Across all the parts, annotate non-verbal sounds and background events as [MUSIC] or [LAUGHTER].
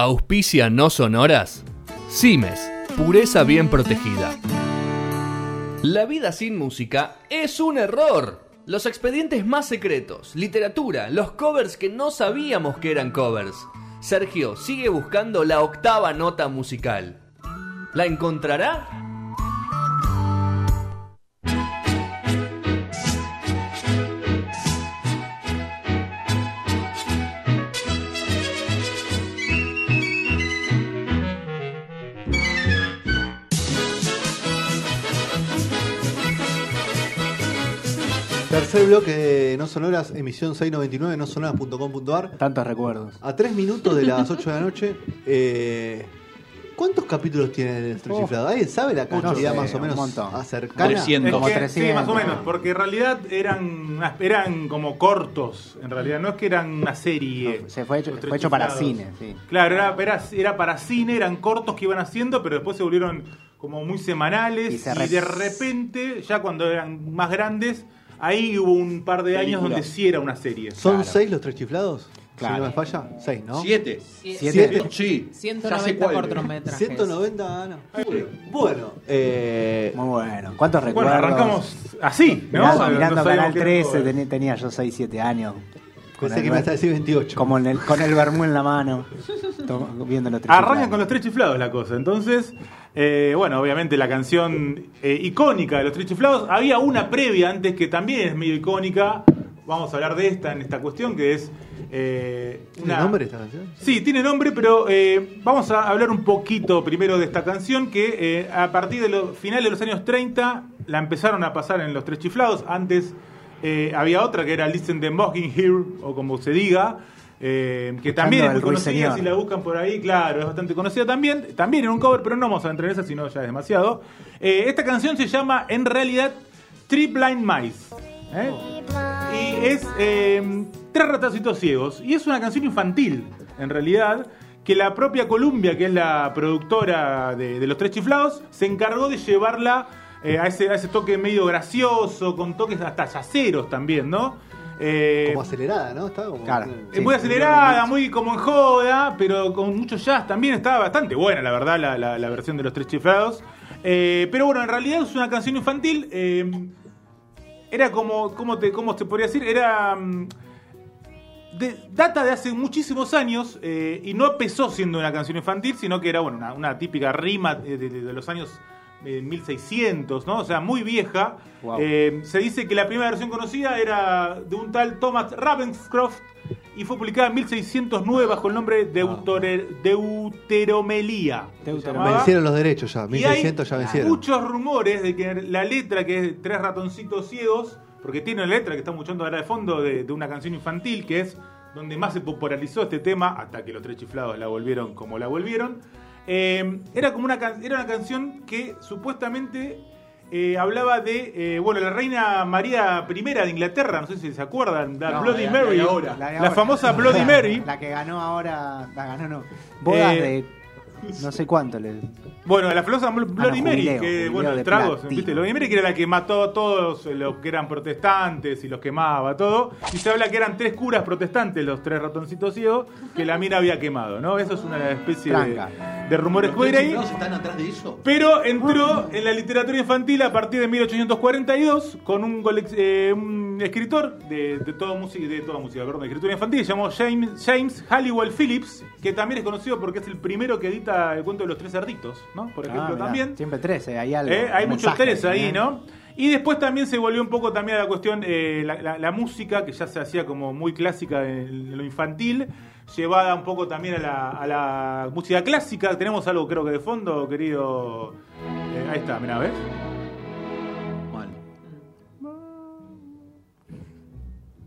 Auspicia no sonoras. Cimes, pureza bien protegida. La vida sin música es un error. Los expedientes más secretos, literatura, los covers que no sabíamos que eran covers. Sergio sigue buscando la octava nota musical. ¿La encontrará? Tercer bloque de No Sonoras, emisión 699, no sonoras.com.ar. Tantos recuerdos. A tres minutos de las 8 de la noche. eh, ¿Cuántos capítulos tiene el Estrechiflado? ¿Alguien sabe la no cantidad sé, más o menos cercana? 300. Es Como que- 300. Sí, más o menos, porque en realidad eran, eran como cortos, en realidad, no es que eran una serie. Se fue hecho, fue hecho para cine, sí. Claro, era, era, era para cine, eran cortos que iban haciendo, pero después se volvieron como muy semanales Y y, se re- de repente, ya cuando eran más grandes, ahí hubo un par de años Película. donde sí era una serie. ¿Son Claro. seis los tres chiflados? Claro. Si no me falla, seis, ¿no? ¿Siete? Siete. Sí. Ya sé 190 cuál. cortometrajes. 190, Ana. Bueno, eh, Muy bueno. ¿Cuántos Bueno, recuerdos? arrancamos así, ¿no? Mirando, No mirando sabíamos Canal qué 13, era. tenía, tenía yo 6, 7 años. Con pensé el que me ver- ibas a decir 28. Como en el, con el vermú en la mano, viendo los tres Arrancan con los tres chiflados la cosa. Entonces, eh, bueno, obviamente la canción eh, icónica de los tres chiflados. Había una previa antes que también es medio icónica. Vamos a hablar de esta en esta cuestión, que es. eh, ¿Tiene nombre esta canción? Sí, tiene nombre, pero eh, vamos a hablar un poquito primero de esta canción que a partir de los finales de los años 30 la empezaron a pasar en los tres chiflados. Antes había otra que era Listen the Mocking Here, o como se diga, eh, que también es muy conocida, ruiseñor. si la buscan por ahí, claro, es bastante conocida también. También en un cover, pero no vamos a entrar en esa, sino ya es demasiado. Eh, esta canción se llama, en realidad, Three Blind Mice. ¿eh? Y es eh, Tres ratacitos ciegos. Y es una canción infantil, en realidad, que la propia Columbia, que es la productora de, de Los Tres Chiflados, se encargó de llevarla a, ese, a ese toque medio gracioso, con toques hasta yaceros también, ¿no? Eh, Como acelerada, ¿no? Estaba como. Claro. es muy acelerada, muy como en joda, pero con mucho jazz también. Estaba bastante buena, la verdad, la, la- la versión de Los Tres Chiflados. Eh, pero bueno, en realidad es una canción infantil. eh, era como, ¿cómo te, ¿cómo te podría decir? Era... mm, de- data de hace muchísimos años eh, y no empezó siendo una canción infantil, sino que era bueno, una, una típica rima de, de- de los años eh, 1600, ¿no? O sea, muy vieja. Wow. Eh, se dice que la primera versión conocida era de un tal Thomas Ravenscroft y fue publicada en 1609 bajo el nombre de se Deuteromelía. llamaba. Vencieron los derechos ya. Y hay 1600 ya vencieron. muchos rumores de que la letra, que es Tres ratoncitos ciegos, porque tiene una letra que estamos escuchando ahora de fondo de, de una canción infantil, que es donde más se popularizó este tema, hasta que los tres chiflados la volvieron como la volvieron. Eh, era como una, era una canción que supuestamente eh, hablaba de, eh, bueno, la reina María I de Inglaterra, no sé si se acuerdan, la No, Bloody la- la Mary, ahora. La de la ahora. famosa Bloody Mary. La que ganó ahora. La ganó, no. Bodas Eh, de. No sé cuánto le. Bueno, la famosa Bl- Bloody no, Mary, jubileo, que jubileo bueno, de tragos, platino. ¿viste? Bloody Mary que era la que mató a todos los que eran protestantes y los quemaba, todo. Y se habla que eran tres curas protestantes, los tres ratoncitos ciegos, que la mina había quemado, ¿no? Eso es una especie Tranca. de rumores ¿Los que tres ahí. chiflados están atrás de eso? Pero entró en la literatura infantil a partir de 1842 con un, eh, un escritor de, de toda música, de toda música, perdón, de escritura infantil, llamado James, James Halliwell Phillips, que también es conocido porque es el primero que edita el cuento de los tres cerditos, ¿no? Por ejemplo, Ah, mirá, también. Siempre 13, hay algo. Eh, hay muchos tres ahí, ¿eh? ¿no? Y después también se volvió un poco también a la cuestión, eh, la, la- la música, que ya se hacía como muy clásica en, lo infantil, llevada un poco también a la, a la música clásica. Tenemos algo creo que de fondo, querido... eh, ahí está, mirá, ¿ves?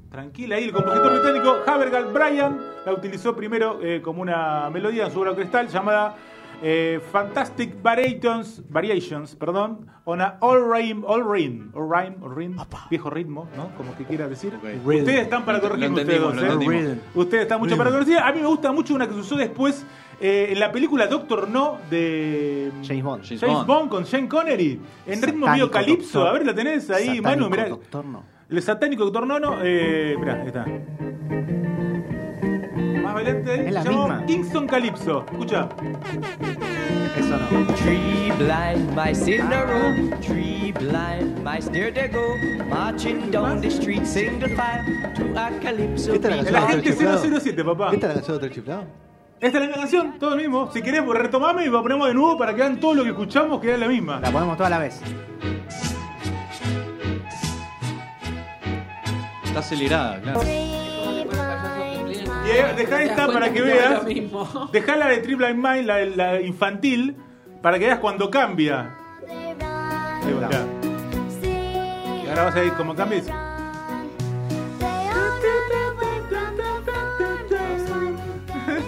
Tranquila, ahí el compositor británico Havergal Bryan la utilizó primero eh, como una melodía en su obra cristal llamada eh, Fantastic Variations, Variations, perdón, on a all rhyme, all rhyme, all rhyme, all rhyme, viejo ritmo, ¿no? Como que quiera decir. Ustedes están para corregirme ustedes dos, ¿eh? Ustedes están mucho para corregir. A mí me gusta mucho una que se usó después eh, en la película Doctor No de James Bond. James James Bond. Bond con Sean Connery en ritmo Satánico medio calipso. doctor. A ver, la tenés ahí, Satánico Manu, mirá. doctor, no. El satánico doctor Nono, eh, mirá, ahí está. Ahí. Es la misma. Kingston Calypso. Escucha. Eso no. Three blind mice in a row, three blind mice, there they go, marching down the street single file to a calypso. Esta es El la agente canción de Otro Chiflado. 007, papá. ¿Esta es la canción de otro chiflado? Esta es la misma canción, todo lo mismo. Si querés, pues, retomame y la ponemos de nuevo para que vean todo lo que escuchamos, que es la misma. La ponemos toda la vez. Está acelerada, claro. Eh, dejá esta para que veas. [LAUGHS] Dejá la de Triple Mind, la, la infantil, para que veas cuando cambia. Ahí va. Y ahora vas a ir como dice,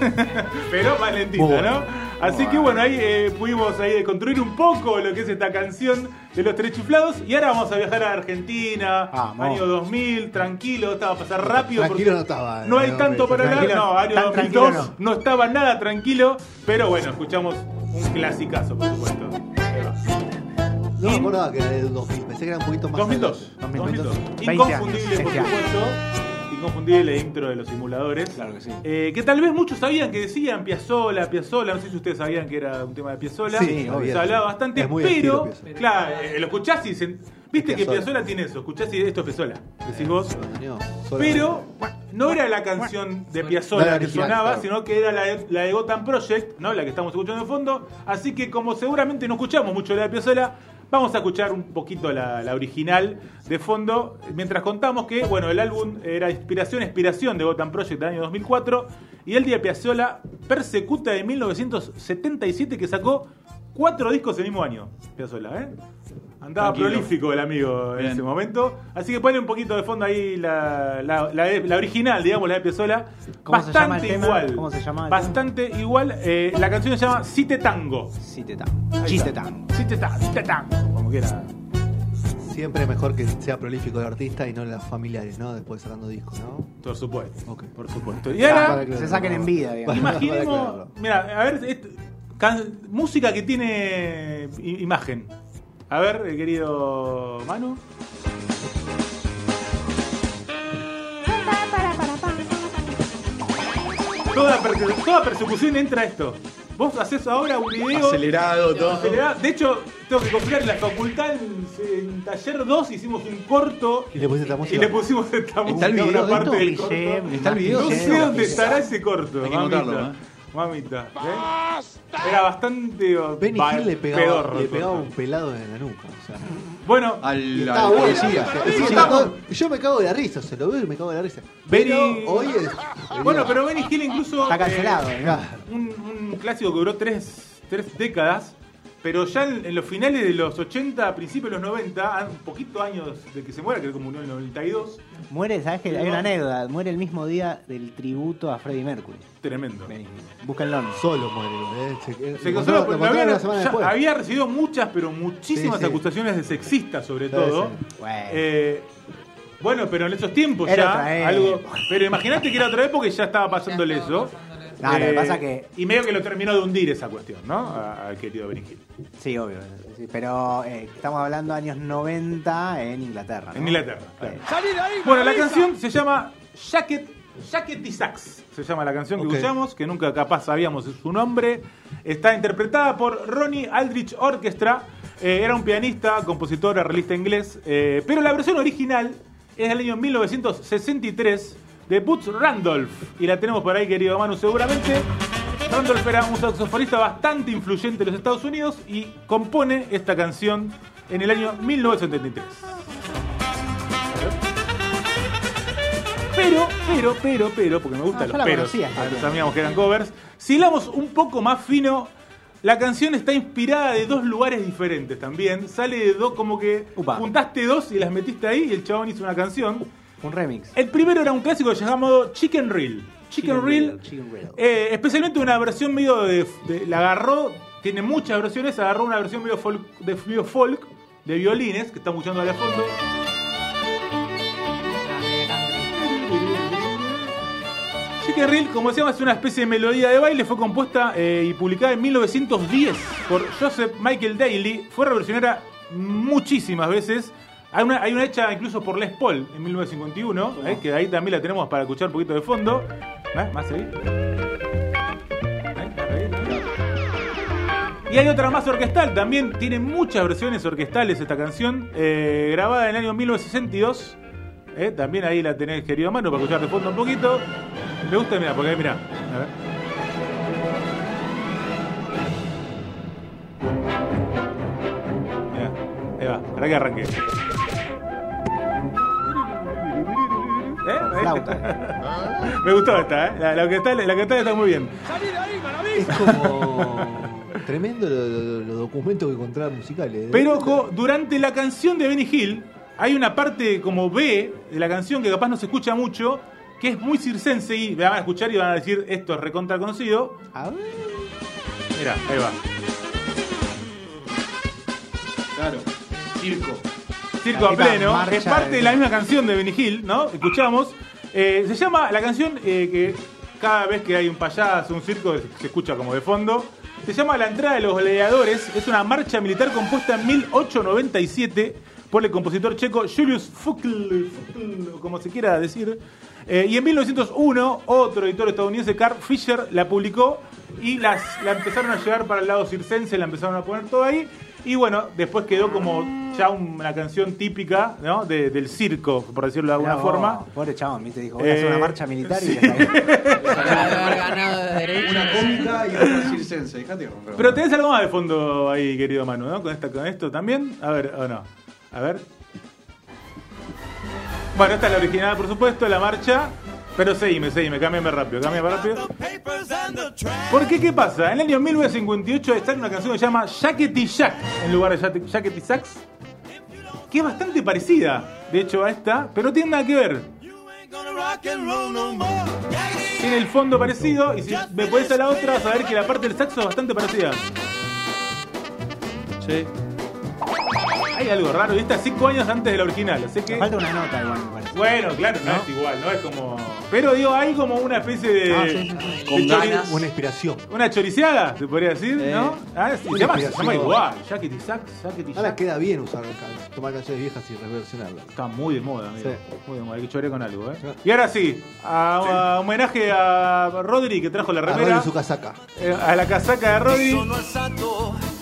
[LAUGHS] Pero más lentita, ¿no? Así que bueno, ahí eh, pudimos ahí construir un poco lo que es esta canción de los tres chiflados. Y ahora vamos a viajar a Argentina, Vamos. año 2000, tranquilo, esta va a pasar rápido. Tranquilo porque no estaba, No hay no, tanto para hablar, tranquilo, no, año tan 2002 tranquilo no. estaba nada tranquilo, pero bueno, escuchamos un clasicazo, por supuesto. Ahí va. No me acordaba que era del 2000, pensé que era un poquito más. 2002. 2002. 2002. 20 Inconfundible, por 20 años. supuesto. Inconfundible intro de los simuladores. Claro que sí. Eh, que tal vez muchos sabían que decían Piazzola, Piazzola, no sé si ustedes sabían que era un tema de Piazzola. Sí, se hablaba bastante, Es muy estilo pero claro, eh, lo escuchás y se- viste que. Piazzola tiene eso, escuchás y esto es Piazzola, decís vos. No, Pero no era la canción de No era que original, sonaba, claro. sino que era la de, la de Gotham Project, ¿no? la que estamos escuchando de fondo. Así que como seguramente no escuchamos mucho la de Piazzolla, vamos a escuchar un poquito la, original de fondo, mientras contamos que bueno, el álbum era inspiración, inspiración de Gotham Project del año 2004 y el día Piazzolla Persecuta de 1977 que sacó cuatro discos el mismo año, Piazzolla, ¿eh? Andaba Tranquilo. prolífico el amigo en Bien. ese momento. Así que ponle un poquito de fondo ahí la, la, la, la original, digamos, la de Piazzolla. ¿Cómo se llama el Bastante tema? igual. ¿Cómo se llama Bastante igual. Eh, la canción se llama Cite Tango. Chiste tan. Ahí Chiste está. tan. Cite Tango. Cite Tango. Como quiera. Siempre es mejor que sea prolífico el artista y no los familiares, ¿no? Después sacando discos, ¿no? Por supuesto. Ok. Por supuesto. Y ahora, Para que- Se saquen en vida, digamos. Imaginemos. Mira, a ver, est- can- música que tiene imagen. A ver, eh, querido Manu. Toda, toda persecución entra esto. Vos haces ahora un video. Acelerado todo. acelerado. De hecho, tengo que confesar en la facultad, en, en taller 2, hicimos un corto Y le pusiste esta música. y le pusimos esta música. el video una parte del corto. Está el video, No sé dónde estará ese corto. Hay que mamita. anotarlo, ¿eh? Mamita. ¿eh? Era bastante. Benny ba- Hill le pegaba, pedorro le pegaba un pelado en la nuca. O sea, Bueno, Al, policía. Sí, Sí, yo me cago de la risa, se lo veo y me cago de la risa. Benny- Pero hoy es. [LAUGHS] bueno, pero Benny Hill incluso. Está cancelado. eh, ¿eh? Claro. un, un clásico que duró tres, tres décadas, pero ya en, en los finales de los 80, principios de los 90, a un poquito años de que se muera, creo que murió en el 92, Muere, ¿sabes qué? Hay una anécdota. Muere el mismo día del tributo a Freddie Mercury. tremendo. Vení, Búsquenlo. Solo muere, ¿eh? Se, Se lo lo lo encontraron había, una semana ya después. había recibido muchas, pero muchísimas Sí, sí. acusaciones de sexistas, sobre todo. Bueno. Eh, bueno, pero en esos tiempos Era ya algo. Pero imagínate que era otra época y ya estaba pasándole eso. No, lo que pasa que- Y medio que lo terminó de hundir esa cuestión, ¿no? A- Al querido Benny Hill. Sí, obvio. sí, pero eh, estamos hablando años 90 en Inglaterra. ¿no? En Inglaterra. claro. Eh, Bueno, la canción se llama Jacket, Jacket y Sax. Se llama la canción que Ok. escuchamos, que nunca capaz sabíamos su nombre. Está interpretada por Ronnie Aldrich Orchestra. Eh, era un pianista, compositor, arreglista inglés. eh, pero la versión original es del año 1963 de Boots Randolph. Y la tenemos por ahí, querido Manu, seguramente. Randolph era un saxofonista bastante influyente en los Estados Unidos y compone esta canción en el año 1973. Pero, pero, pero, pero, porque me gustan los peros. Sabíamos que eran covers. Si hilamos un poco más fino, la canción está inspirada de dos lugares diferentes también. Sale de dos, como que Upa. juntaste dos y las metiste ahí y el chabón hizo una canción. Un remix. El primero era un clásico llamado Chicken Reel. Chicken, Chicken Reel, Reel, Chicken Reel. eh, especialmente una versión medio de, de- La agarró, tiene muchas versiones, agarró una versión medio folk, de medio folk, de violines, que estamos escuchando ahí a fondo. Chicken Reel, como decíamos, es una especie de melodía de baile, fue compuesta eh, y publicada en 1910 por Joseph Michael Daly. Fue reversionada muchísimas veces. Hay una, hay una hecha incluso por Les Paul en 1951, eh, que ahí también la tenemos para escuchar un poquito de fondo. ¿Eh? ¿Más ahí? ¿Eh? Y hay otra más orquestal, también tiene muchas versiones orquestales esta canción, eh, grabada en el año 1962. Eh, también ahí la tenés, querido mano, para escuchar de fondo un poquito. Me gusta, mira, porque mira, a ver. Mirá, ahí va, para que arranque. Flauta. Me gustó esta, ¿eh? La, la orquestal, la orquestal está muy bien. Es como tremendo los lo, lo documentos que encontraban musicales. ¿eh? Pero ojo, durante la canción de Benny Hill hay una parte como B de la canción que capaz no se escucha mucho, que es muy circense y me van a escuchar y van a decir esto es recontra conocido. A ver. Mira, ahí va. Claro. Circo. Circo a pleno. Es parte de- de la misma canción de Benny Hill, ¿no? Escuchamos. Eh, se llama la canción eh, que cada vez que hay un payaso, un circo, se escucha como de fondo. Se llama La entrada de los gladiadores. Es una marcha militar compuesta en 1897 por el compositor checo Julius o como se quiera decir. Eh, y en 1901, otro editor estadounidense, Carl Fisher, la publicó y las, la empezaron a llevar para el lado circense, la empezaron a poner todo ahí. Y bueno, después quedó como ya una canción típica ¿no? de- del circo, por decirlo de alguna vos, forma. Pobre chabón, ¿viste? Dijo, voy a hacer una Eh, marcha militar sí. y ya está. haber ganado de derecho. Una cómica y otra circense. Dejate romper. Pero tenés algo más de fondo ahí, querido Manu, ¿no? Con, esta, con esto también. A ver, o no. A ver. Bueno, esta es la original, por supuesto, la marcha. Pero seguime, seguime, cámbiame rápido, cámbiame rápido. ¿Por qué? ¿Qué pasa? En el año 1958 está una canción que se llama Jackety Jack, en lugar de Jack- Jackety Sax, que es bastante parecida, de hecho, a esta, pero tiene nada que ver. Tiene el fondo parecido, y si me pones a la otra, vas a ver que la parte del saxo es bastante parecida. Sí. Hay algo raro, y esta cinco años antes de la original, así que... Falta una nota igual, me parece. Bueno, claro, no, es igual, no es como... Pero digo, hay como una especie de... Ah, sí, sí, sí. de Con ganas. Una inspiración. Una choriciada, se podría decir. ¿no? Ah, sí, se, llama, se inspiración. llama igual, Jackety Sax, Jackety Ahora Jack. queda bien usar tomar canciones viejas y reversionarlas. Está muy de moda, amigo. Sí. Muy de moda, hay que chorear con algo, ¿eh? Y ahora sí, a, a homenaje a Rodri que trajo la A remera, Rodri su casaca. eh, a la casaca de Rodri.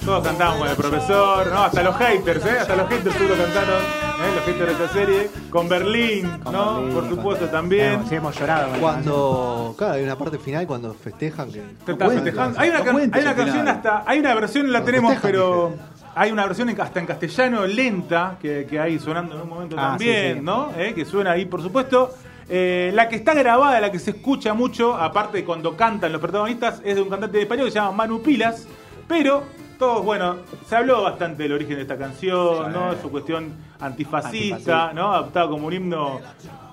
Todos cantaban con el profesor, no, hasta los haters, ¿eh? Hasta los haters seguro cantaron, ¿eh? Los haters de esta serie. Con Berlín, Con ¿no? Berlín, Por con- supuesto también. Hemos- Sí, hemos llorado. con la Cuando, claro, hay una parte final cuando festejan que. Te no está cuenta, festejando. Hay una, can- hay una canción hasta. Hay una versión, la tenemos, festejan, pero. Hay una versión en- hasta en castellano lenta que, que hay sonando en un momento Ah, también, sí, sí. ¿no? Eh, que suena ahí, por supuesto. Eh, la que está grabada, la que se escucha mucho, aparte de cuando cantan los protagonistas, es de un cantante de español que se llama Manu Pilas. Pero todos, bueno, se habló bastante del origen de esta canción, ¿no? Su cuestión antifascista, Antifascista. ¿no? Adaptado como un himno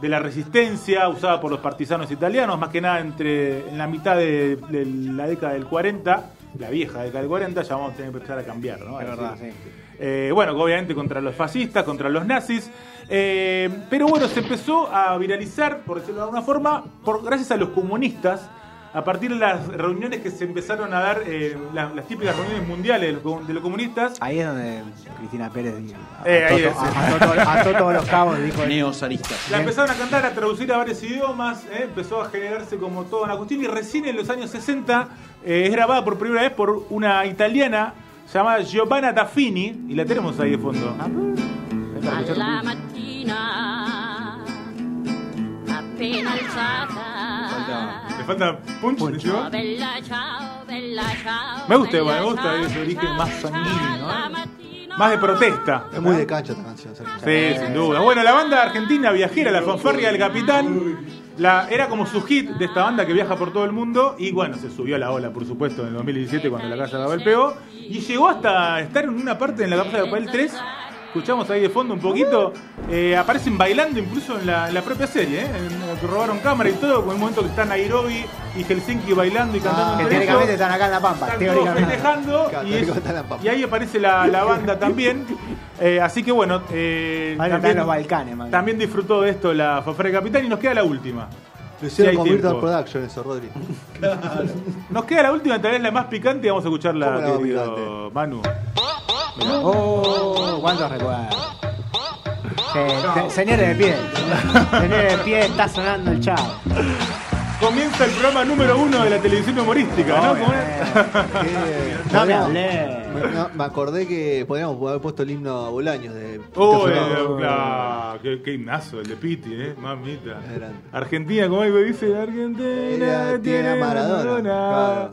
de la resistencia, usada por los partisanos italianos, más que nada entre en la mitad de, de la década del 40, la vieja década del 40, ya vamos a tener que empezar a cambiar, ¿no? Es Es verdad, sí. eh, bueno, obviamente contra los fascistas, contra los nazis. eh, pero bueno, se empezó a viralizar, por decirlo de alguna forma, por, gracias a los comunistas, a partir de las reuniones que se empezaron a dar, eh, las, las típicas reuniones mundiales de los, com- de los comunistas. Ahí es donde Cristina Pérez dijo. Eh, ahí es. ató todos los cabos, dijo. Neozaristas. La empezaron a cantar, a traducir a varios idiomas, eh, empezó a generarse como toda una cuestión y recién en los años 60 eh, es grabada por primera vez por una italiana llamada Giovanna Taffini y la tenemos ahí de fondo. Alla poquito. mattina, appena alzata. Falta punch. Me gusta, me gusta ese origen más sanguíneo, ¿eh? Más de protesta. Es muy de cancha esta canción. Sí, sin duda. Bueno, la banda argentina viajera, la fanfarria del capitán, la, era como su hit de esta banda que viaja por todo el mundo y bueno, se subió a la ola, por supuesto, en el 2017 cuando la casa de Babel pegó y llegó hasta estar en una parte en la casa de Babel 3. Escuchamos ahí de fondo un poquito. eh, aparecen bailando incluso en la, en la propia serie, ¿eh? En- robaron cámara y todo, con un momento que están Nairobi y Helsinki bailando y cantando. Ah, Que entre teóricamente ellos. están acá en La Pampa. Están todos Teóricamente. festejando [LAUGHS] Claro, y, es- teóricamente están en La Pampa. y ahí aparece la, la banda también. Eh, así que bueno, eh, Ahí están los Balcanes, man. también disfrutó de esto la Fafre Capitán y nos queda la última. Lo hicieron con Virtual. Production eso, Rodri. [LAUGHS] Nos queda la última, tal vez la más picante y vamos a escucharla, ¿Cómo la más querido picante? Manu. Oh, cuántos recuerdos. Se- señores de pie. [LAUGHS] Señores de pie, está sonando el chavo. Comienza el programa número uno de la televisión humorística, ¿no? ¿Cómo es? Que- No me hablé. me, no, me acordé que podríamos haber puesto el himno a Bolaños de Pito Oh, eh, claro, qué, qué himnazo el de Piti, eh, mamita. Grande. Argentina, como algo dice, Argentina Tiene tiene a Maradona,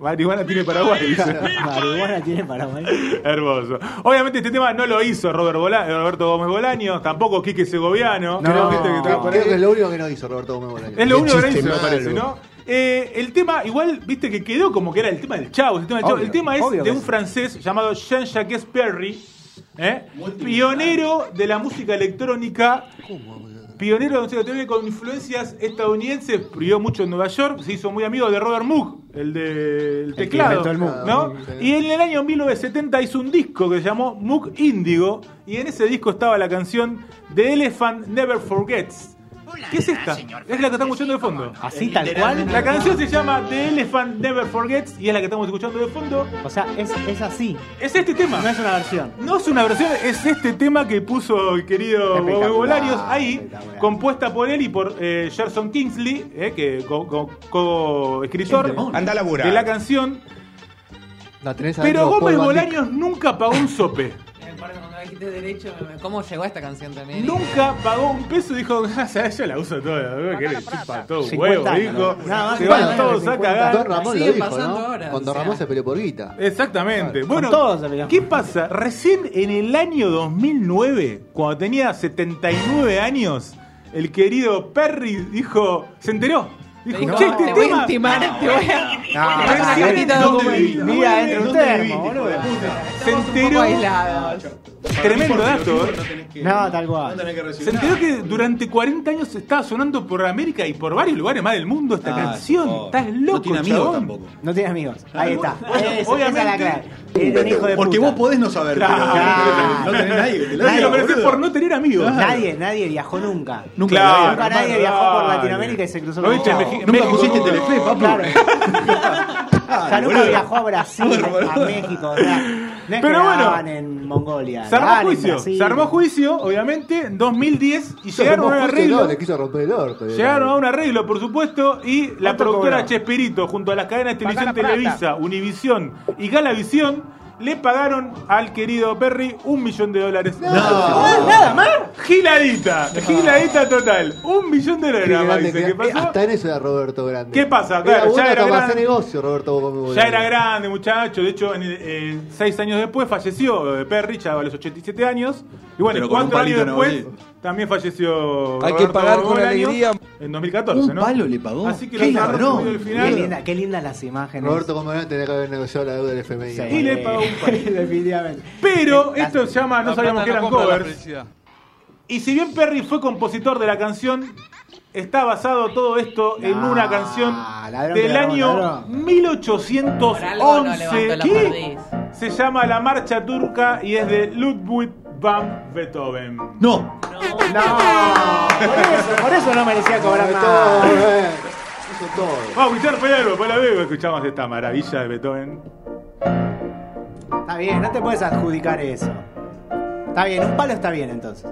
Marihuana tiene Paraguay, dice. [LAUGHS] Marihuana tiene Paraguay. Hermoso. Obviamente este tema no lo hizo Robert Bola- Roberto Gómez Bolaño, tampoco Quique Segoviano. No, creo, que estaba por Creo ahí. que es lo único que no hizo Roberto Gómez Bolaños. Es lo Qué único que no hizo, me parece, ¿no? Eh, el tema, igual, viste que quedó como que era el tema del chavo. El tema, del chavo. Obvio, El tema es de un francés llamado Jean-Jacques Perry, ¿eh? pionero de la música electrónica. Pionero de la música electrónica con influencias estadounidenses, vivió mucho en Nueva York, se hizo muy amigo de Robert Moog, el del que teclado, el Moog. ¿no? Y en el año 1970 hizo un disco que se llamó Moog Indigo, y en ese disco estaba la canción The Elephant Never Forgets. ¿Qué es esta? Es la que estamos escuchando de fondo. Así tal cual. La canción se llama The Elephant Never Forgets y es la que estamos escuchando de fondo. O sea, es, es así. Es este tema. No es una versión. No es una versión, es este tema que puso el querido Bobby Bolarios ahí, compuesta por él y por eh, Gerson Kingsley, eh, que co- co- co-escritor Anda a laburar. de la canción. La Pero Gómez. Bolaños nunca pagó un sope. Dijiste derecho, ¿cómo llegó a esta canción también? Nunca pagó un peso y dijo, [LAUGHS] "Ah, yo la uso toda, que le chupa todo un 50 huevo, dijo. ¿no? Nada más, Se van todos a 50. cagar. Don Ramón lo Siguen dijo, pasando ¿no? horas, Cuando o sea. Ramón se peleó por guita. Exactamente. Bueno. ¿qué pasa? Recién en el año 2009, cuando tenía 79 años, el querido Perry dijo, se enteró. Dijo, Dijo, che, este te voy a intimar, te voy a... No, [LAUGHS] Te voy a no, sacar quita ¿Dónde documento. vivís? Vivía dentro de un ¿Dónde termo, vivís, hijo boludo. de puta? Se enteró... Tremendo dato, ¿eh? No No, tal cual. No Se enteró que durante 40 años estaba sonando por América y por varios lugares más del mundo esta Ah, canción. Estás loco, No tiene amigos tampoco. No tiene amigos. Ahí está. Obviamente- Porque vos podés no saber, no tenés nadie que te lo Nadie lo por no tener amigos. Nadie, nadie viajó nunca. Nunca Nunca nadie viajó por. Latinoamérica y se cruzó Meji- Nunca México pusiste Telefe, papu. Claro. O sea, nunca boludo. viajó a Brasil, a México. O sea, no es Pero que bueno, en Mongolia. Se armó en juicio, Brasil. se armó juicio, obviamente, en 2010 y llegaron a un arreglo. no, le quiso romper el orto. Llegaron a un arreglo, por supuesto, y la ¿Cuánto productora cobró? Chespirito, junto a las cadenas de televisión Televisa, Univisión y Galavisión, le pagaron al querido Perry un millón de dólares. ¿Nada más? Giladita, giladita total. Un millón de dólares, Qué nada más, grande dice. que- ¿Qué pasó? Hasta en eso era Roberto Grande. ¿Qué pasa? Era Claro, ya bueno era grande. negocio, Roberto Gómez Ya era grande, muchacho. De hecho, en el- eh, seis años después falleció eh, Perry, ya a los 87 años. Y bueno, Pero un cuatro años después también falleció. Hay que pagar con alegría. En 2014, Un ¿no? palo le pagó. Así que el Qué, final. linda, qué lindas las imágenes. Roberto Gómez tenía que haber negociado la deuda del FMI. Sí. Y le pagó un. [LAUGHS] Definitivamente. Pero Las- esto se llama, no sabíamos que eran covers. Y si bien Perry fue compositor de la canción, está basado todo esto en una canción ladrón que del ladrón, año ladrón. Por algo no 1811 levantó la que perdiz. se llama La Marcha Turca y es de Ludwig van Beethoven. No. No, por eso, por eso no merecía cobrar Todo, eh. Hizo todo. Vamos a escuchar primero, después la veo, escuchamos esta maravilla de Beethoven. Está bien, no te puedes adjudicar eso. Está bien, un palo está bien entonces.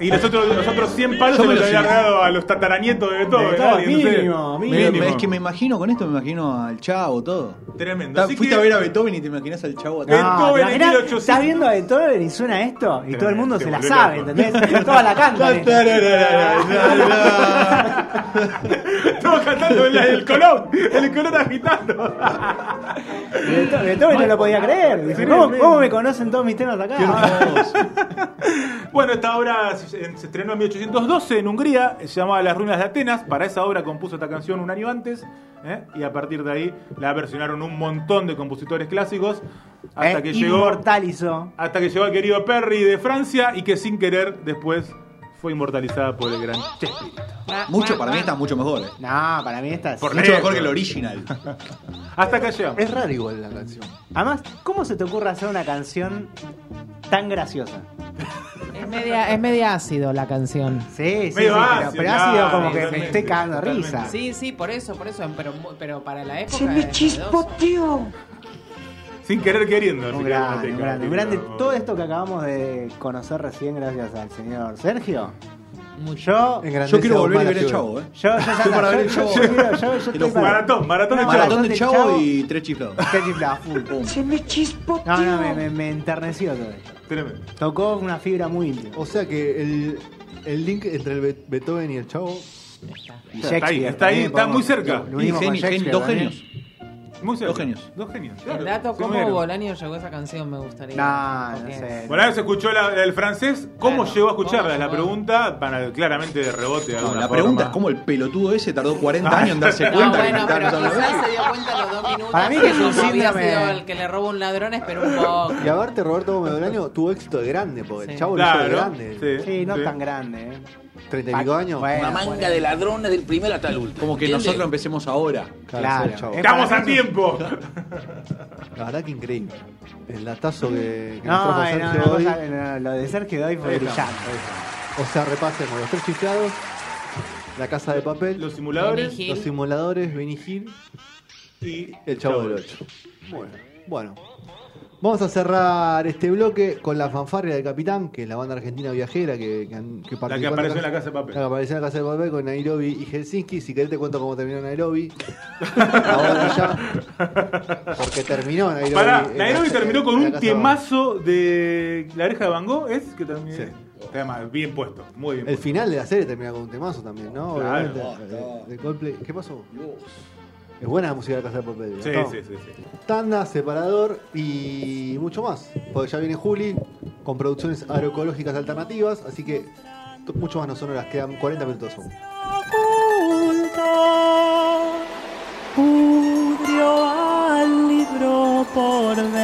Y los otros, los otros 100 palos Yo se me los lo había regalado a los tataranietos de no sé. mínimo, Me- mínimo. es que me imagino, con esto me imagino al chavo, todo. Tremendo. Ta- Así Fuiste que- a ver a Beethoven y te imaginas al chavo atrás. Beethoven ¿te en imaginas? 1800. Estás viendo a Beethoven y suena esto y todo el mundo Te se la sabe, loco. ¿entendés? Toda la cantan. Estamos [LAUGHS] cantando el, el colón, el colón agitando. Beethoven, Beethoven no lo podía creer. Dice, ¿cómo, cómo me conocen todos mis temas acá? Bueno, esta obra se, se estrenó en 1812 en Hungría, se llamaba Las Ruinas de Atenas. Para esa obra compuso esta canción un año antes, ¿eh? y a partir de ahí la versionaron un montón de compositores clásicos hasta Eh, que llegó hasta que llegó el querido Perry de Francia y que sin querer después fue inmortalizada por el gran Chespirito. Mucho, para mí está mucho mejor. eh. No, para mí esta es... Por Mucho lejos. mejor que el original. [LAUGHS] Hasta acá llegamos. Es raro igual la canción. Además, ¿cómo se te ocurre hacer una canción tan graciosa? Es media, es media ácido la canción. Sí, sí, pero, ácido, pero ha sido claro, como que me totalmente, estoy cagando de risa. Sí, sí, por eso, por eso, pero, pero para la época. Se me es chispoteó. Sin querer queriendo. Un grande, un grande, un grande. Todo esto que acabamos de conocer recién gracias al señor Sergio Yo, Yo quiero volver a ver el chavo, ¿eh? yo, yo, Estoy [LAUGHS] para ver el yo- Chavo. Maratón, maratón de chavo. Maratón del chavo y tres chiflados. Qué chiflada, full. No, no, me, me, me enterneció todo. esto. Tremendo. Tocó una fibra muy íntima. O sea que el, el link entre el Be- Beethoven y el chavo. Está ahí, está ahí, está muy cerca. dos también. genios. Muy cerca. Dos genios. Dos genios. claro. El dato, ¿cómo unieron. Bolaño llegó a esa canción? Me gustaría. No, no sé. Bueno, ahora se escuchó la- el francés. ¿Cómo Claro, llegó a ¿cómo escucharla? Es la pregunta. Para, claramente de rebote. de No, alguna la forma. pregunta es cómo el pelotudo ese tardó 40 años en darse [LAUGHS] No, cuenta que bueno, estaba pero quizás se dio cuenta a los dos minutos. Para mí que es un síndrome- sido el que le roba un ladrón, esperó un poco. Y aparte, Roberto Gómez Bolaño tuvo éxito de grande, porque el Sí. chavo lo hizo de Claro. grande. Sí, Sí, no sí. tan grande, ¿eh? Treinta y pico años. Bueno, Una manga bueno. de ladrones del primero hasta el último. Como que nosotros empecemos ahora. Claro. Es Estamos a tiempo. [LAUGHS] La verdad que increíble. El datazo que, que nos No, trajo no, Sergio no, hoy. cosa- no, lo de Sergio Doy fue brillante. O sea, repasemos los tres chiflados, la casa de papel, Los los, simuladores Hill. simuladores, Benny Hill, y el chavo del 8. Bueno, bueno. Vamos a cerrar este bloque con la fanfarria del Capitán, que es la banda argentina viajera que, que, han- que La que apareció en la casa de papel. La que apareció en la casa de papel con Nairobi y Helsinki. Si querés te cuento cómo terminó Nairobi. [LAUGHS] Ahora ya. Porque terminó Nairobi. Pará, Nairobi la- terminó con un casa de temazo de La oreja de Van Gogh, ¿es? Que también. Sí. Tema bien puesto, muy bien El puesto. final de la serie termina con un temazo también, ¿no? Claro. Obviamente. de Coldplay. ¿Qué pasó? Es buena la música de la casa de papel. Sí, ¿no? sí, sí, sí. Tanda, separador y mucho más. Porque ya viene Juli con producciones agroecológicas alternativas, así que mucho más no sonoras, quedan 40 minutos aún. Pudrió al libro por ver.